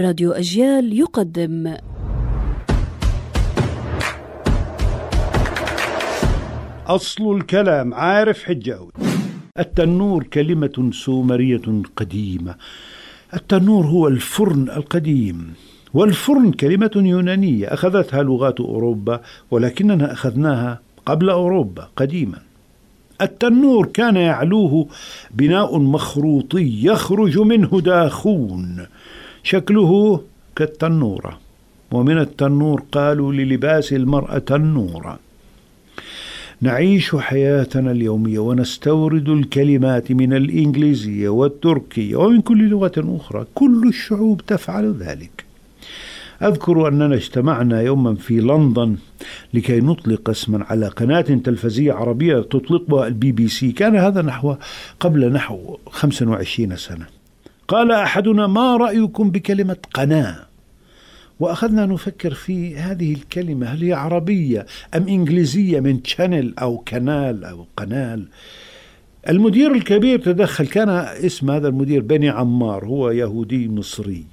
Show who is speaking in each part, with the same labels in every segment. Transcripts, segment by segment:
Speaker 1: راديو أجيال يقدم.
Speaker 2: أصل الكلام عارف حجاوي. التنور كلمة سومرية قديمة. التنور هو الفرن القديم. والفرن كلمة يونانية أخذتها لغات أوروبا ولكننا أخذناها قبل أوروبا قديما. التنور كان يعلوه بناء مخروطي يخرج منه دخان. شكله كالتنورة ومن التنور قالوا للباس المرأة تنورا نعيش حياتنا اليومية ونستورد الكلمات من الإنجليزية والتركية ومن كل لغة أخرى. كل الشعوب تفعل ذلك. أذكر أننا اجتمعنا يوما في لندن لكي نطلق اسما على قناة تلفزية عربية تطلقها البي بي سي. كان هذا نحو قبل نحو 25 سنة. قال أحدنا ما رأيكم بكلمة قناة وأخذنا نفكر في هذه الكلمة هل هي عربية أم إنجليزية من شانل أو كنال أو قنال؟ المدير الكبير تدخل كان اسم هذا المدير بني عمار هو يهودي مصري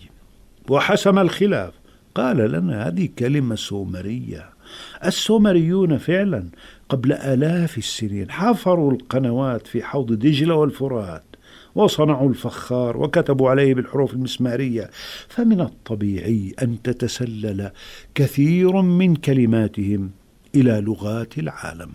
Speaker 2: وحسم الخلاف. قال لنا هذه كلمة سومرية. السومريون فعلا قبل آلاف السنين حفروا القنوات في حوض دجلة والفرات. وصنعوا الفخار وكتبوا عليه بالحروف المسمارية فمن الطبيعي أن تتسلل كثير من كلماتهم إلى لغات العالم.